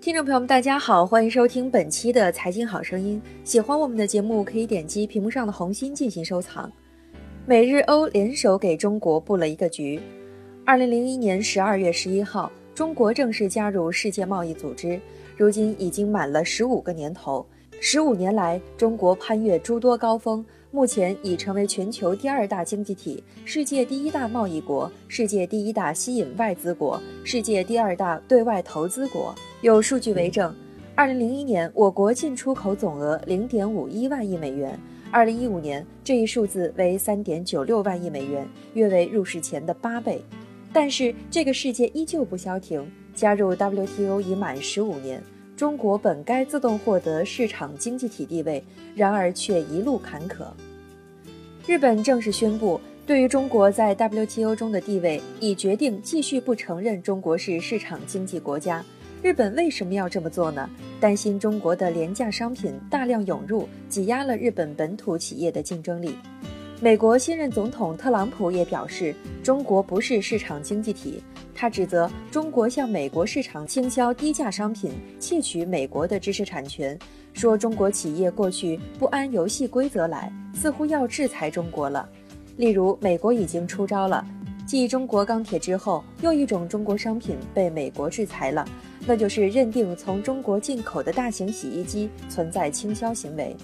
听众朋友们，大家好，欢迎收听本期的《财经好声音》。喜欢我们的节目，可以点击屏幕上的红心进行收藏。美日欧联手给中国布了一个局。二零零一年十二月十一号，中国正式加入世界贸易组织，如今已经满了十五个年头。十五年来，中国攀越诸多高峰，目前已成为全球第二大经济体、世界第一大贸易国、世界第一大吸引外资国、世界第二大对外投资国。有数据为证，二零零一年我国进出口总额零点五一万亿美元，二零一五年这一数字为三点九六万亿美元，约为入市前的八倍。但是这个世界依旧不消停，加入 WTO 已满十五年，中国本该自动获得市场经济体地位，然而却一路坎坷。日本正式宣布，对于中国在 WTO 中的地位，已决定继续不承认中国是市场经济国家。日本为什么要这么做呢？担心中国的廉价商品大量涌入，挤压了日本本土企业的竞争力。美国新任总统特朗普也表示，中国不是市场经济体。他指责中国向美国市场倾销低价商品，窃取美国的知识产权，说中国企业过去不按游戏规则来，似乎要制裁中国了。例如，美国已经出招了，继中国钢铁之后，又一种中国商品被美国制裁了。那就是认定从中国进口的大型洗衣机存在倾销行为。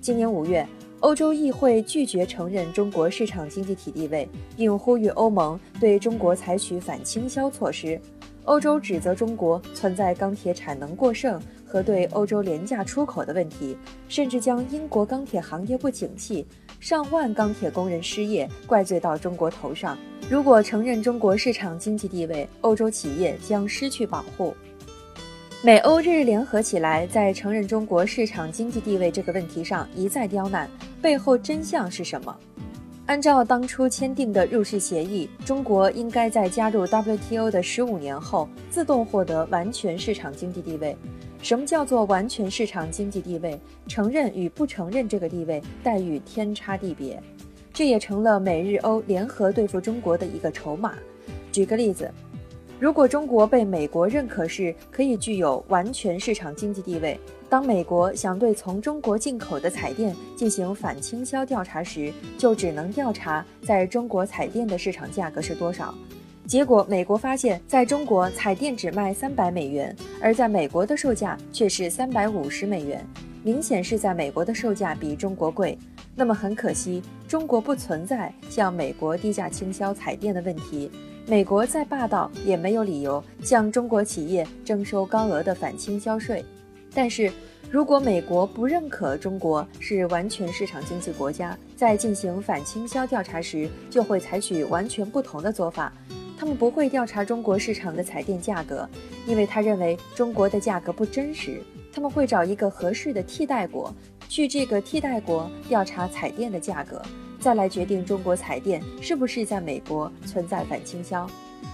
今年五月，欧洲议会拒绝承认中国市场经济体地位，并呼吁欧盟对中国采取反倾销措施。欧洲指责中国存在钢铁产能过剩和对欧洲廉价出口的问题，甚至将英国钢铁行业不景气、上万钢铁工人失业怪罪到中国头上。如果承认中国市场经济地位，欧洲企业将失去保护。美欧日联合起来，在承认中国市场经济地位这个问题上一再刁难，背后真相是什么？按照当初签订的入世协议，中国应该在加入 WTO 的十五年后，自动获得完全市场经济地位。什么叫做完全市场经济地位？承认与不承认这个地位待遇天差地别，这也成了美日欧联合对付中国的一个筹码。举个例子。如果中国被美国认可是可以具有完全市场经济地位，当美国想对从中国进口的彩电进行反倾销调查时，就只能调查在中国彩电的市场价格是多少。结果，美国发现在中国彩电只卖三百美元，而在美国的售价却是三百五十美元，明显是在美国的售价比中国贵。那么很可惜，中国不存在向美国低价倾销彩电的问题。美国再霸道也没有理由向中国企业征收高额的反倾销税。但是，如果美国不认可中国是完全市场经济国家，在进行反倾销调查时，就会采取完全不同的做法。他们不会调查中国市场的彩电价格，因为他认为中国的价格不真实。他们会找一个合适的替代国，去这个替代国调查彩电的价格。再来决定中国彩电是不是在美国存在反倾销。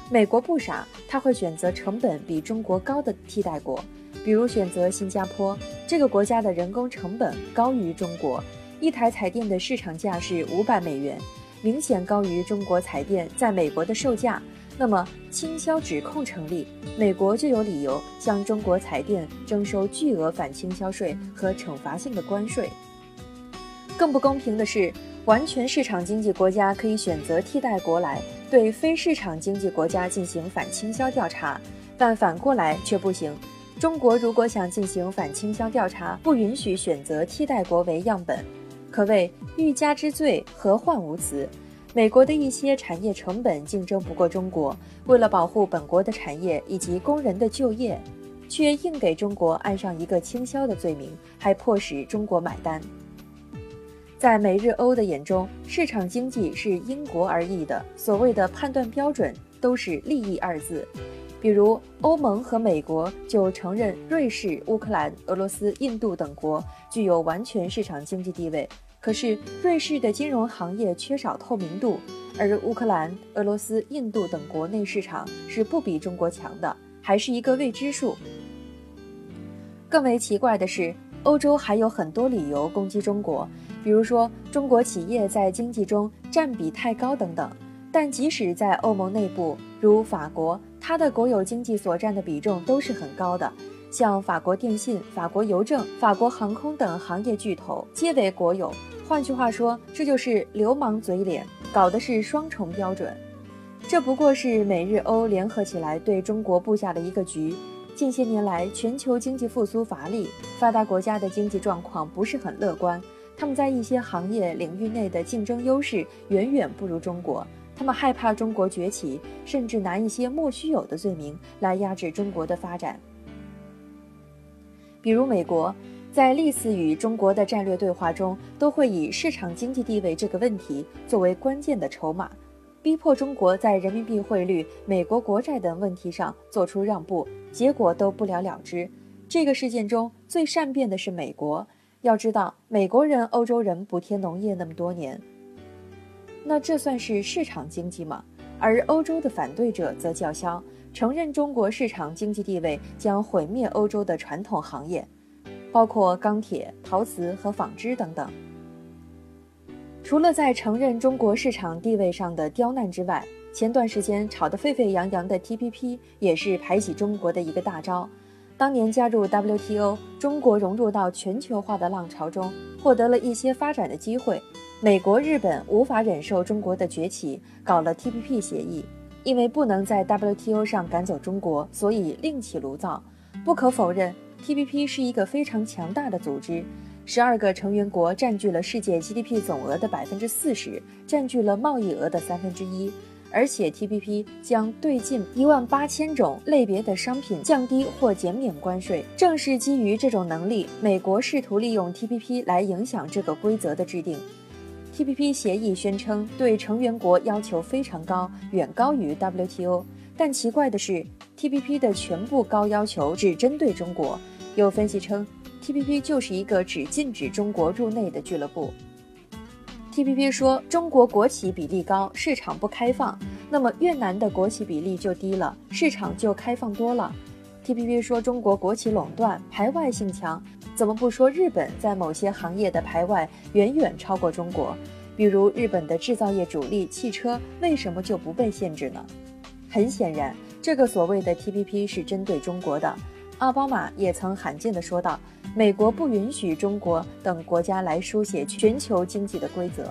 美国不傻，他会选择成本比中国高的替代国，比如选择新加坡这个国家的人工成本高于中国，一台彩电的市场价是五百美元，明显高于中国彩电在美国的售价。那么倾销指控成立，美国就有理由向中国彩电征收巨额反倾销税和惩罚性的关税。更不公平的是。完全市场经济国家可以选择替代国来对非市场经济国家进行反倾销调查，但反过来却不行。中国如果想进行反倾销调查，不允许选择替代国为样本，可谓欲加之罪，何患无辞？美国的一些产业成本竞争不过中国，为了保护本国的产业以及工人的就业，却硬给中国安上一个倾销的罪名，还迫使中国买单。在美日欧的眼中，市场经济是因国而异的，所谓的判断标准都是利益二字。比如，欧盟和美国就承认瑞士、乌克兰、俄罗斯、印度等国具有完全市场经济地位。可是，瑞士的金融行业缺少透明度，而乌克兰、俄罗斯、印度等国内市场是不比中国强的，还是一个未知数。更为奇怪的是，欧洲还有很多理由攻击中国。比如说，中国企业在经济中占比太高等等。但即使在欧盟内部，如法国，它的国有经济所占的比重都是很高的。像法国电信、法国邮政、法国航空等行业巨头皆为国有。换句话说，这就是流氓嘴脸，搞的是双重标准。这不过是美日欧联合起来对中国布下的一个局。近些年来，全球经济复苏乏力，发达国家的经济状况不是很乐观。他们在一些行业领域内的竞争优势远远不如中国，他们害怕中国崛起，甚至拿一些莫须有的罪名来压制中国的发展。比如美国，在历次与中国的战略对话中，都会以市场经济地位这个问题作为关键的筹码。逼迫中国在人民币汇率、美国国债等问题上做出让步，结果都不了了之。这个事件中最善变的是美国。要知道，美国人、欧洲人补贴农业那么多年，那这算是市场经济吗？而欧洲的反对者则叫嚣，承认中国市场经济地位将毁灭欧洲的传统行业，包括钢铁、陶瓷和纺织等等。除了在承认中国市场地位上的刁难之外，前段时间炒得沸沸扬扬的 TPP 也是排挤中国的一个大招。当年加入 WTO，中国融入到全球化的浪潮中，获得了一些发展的机会。美国、日本无法忍受中国的崛起，搞了 TPP 协议。因为不能在 WTO 上赶走中国，所以另起炉灶。不可否认，TPP 是一个非常强大的组织。十二个成员国占据了世界 GDP 总额的百分之四十，占据了贸易额的三分之一。而且 TPP 将对近一万八千种类别的商品降低或减免关税。正是基于这种能力，美国试图利用 TPP 来影响这个规则的制定。TPP 协议宣称对成员国要求非常高，远高于 WTO。但奇怪的是，TPP 的全部高要求只针对中国。有分析称。TPP 就是一个只禁止中国入内的俱乐部。TPP 说中国国企比例高，市场不开放，那么越南的国企比例就低了，市场就开放多了。TPP 说中国国企垄断，排外性强，怎么不说日本在某些行业的排外远远超过中国？比如日本的制造业主力汽车为什么就不被限制呢？很显然，这个所谓的 TPP 是针对中国的。奥巴马也曾罕见地说道：“美国不允许中国等国家来书写全球经济的规则。”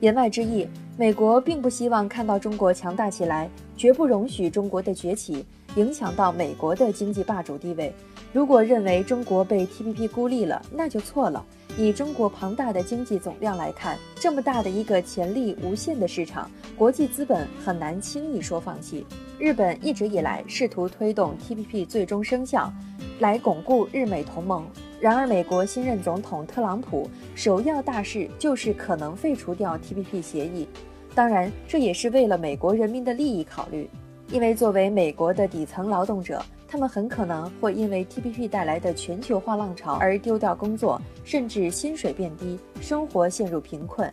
言外之意，美国并不希望看到中国强大起来，绝不容许中国的崛起影响到美国的经济霸主地位。如果认为中国被 TPP 孤立了，那就错了。以中国庞大的经济总量来看，这么大的一个潜力无限的市场，国际资本很难轻易说放弃。日本一直以来试图推动 TPP 最终生效，来巩固日美同盟。然而，美国新任总统特朗普首要大事就是可能废除掉 TPP 协议。当然，这也是为了美国人民的利益考虑，因为作为美国的底层劳动者，他们很可能会因为 TPP 带来的全球化浪潮而丢掉工作，甚至薪水变低，生活陷入贫困。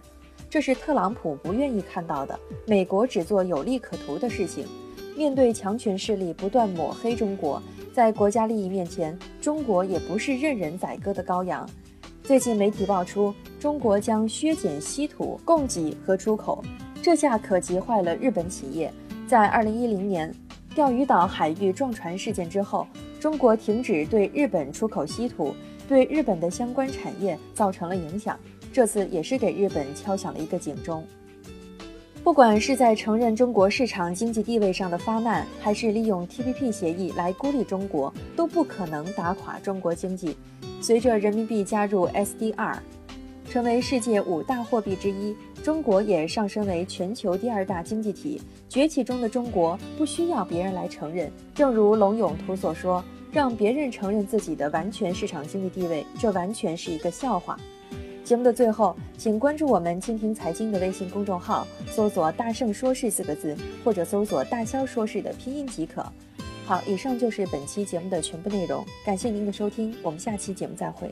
这是特朗普不愿意看到的。美国只做有利可图的事情。面对强权势力不断抹黑中国，在国家利益面前，中国也不是任人宰割的羔羊。最近媒体爆出，中国将削减稀土供给和出口，这下可急坏了日本企业。在二零一零年钓鱼岛海域撞船事件之后，中国停止对日本出口稀土，对日本的相关产业造成了影响。这次也是给日本敲响了一个警钟。不管是在承认中国市场经济地位上的发难，还是利用 TPP 协议来孤立中国，都不可能打垮中国经济。随着人民币加入 SDR，成为世界五大货币之一，中国也上升为全球第二大经济体。崛起中的中国不需要别人来承认。正如龙永图所说：“让别人承认自己的完全市场经济地位，这完全是一个笑话。”节目的最后，请关注我们蜻蜓财经的微信公众号，搜索“大圣说事”四个字，或者搜索“大肖说事”的拼音即可。好，以上就是本期节目的全部内容，感谢您的收听，我们下期节目再会。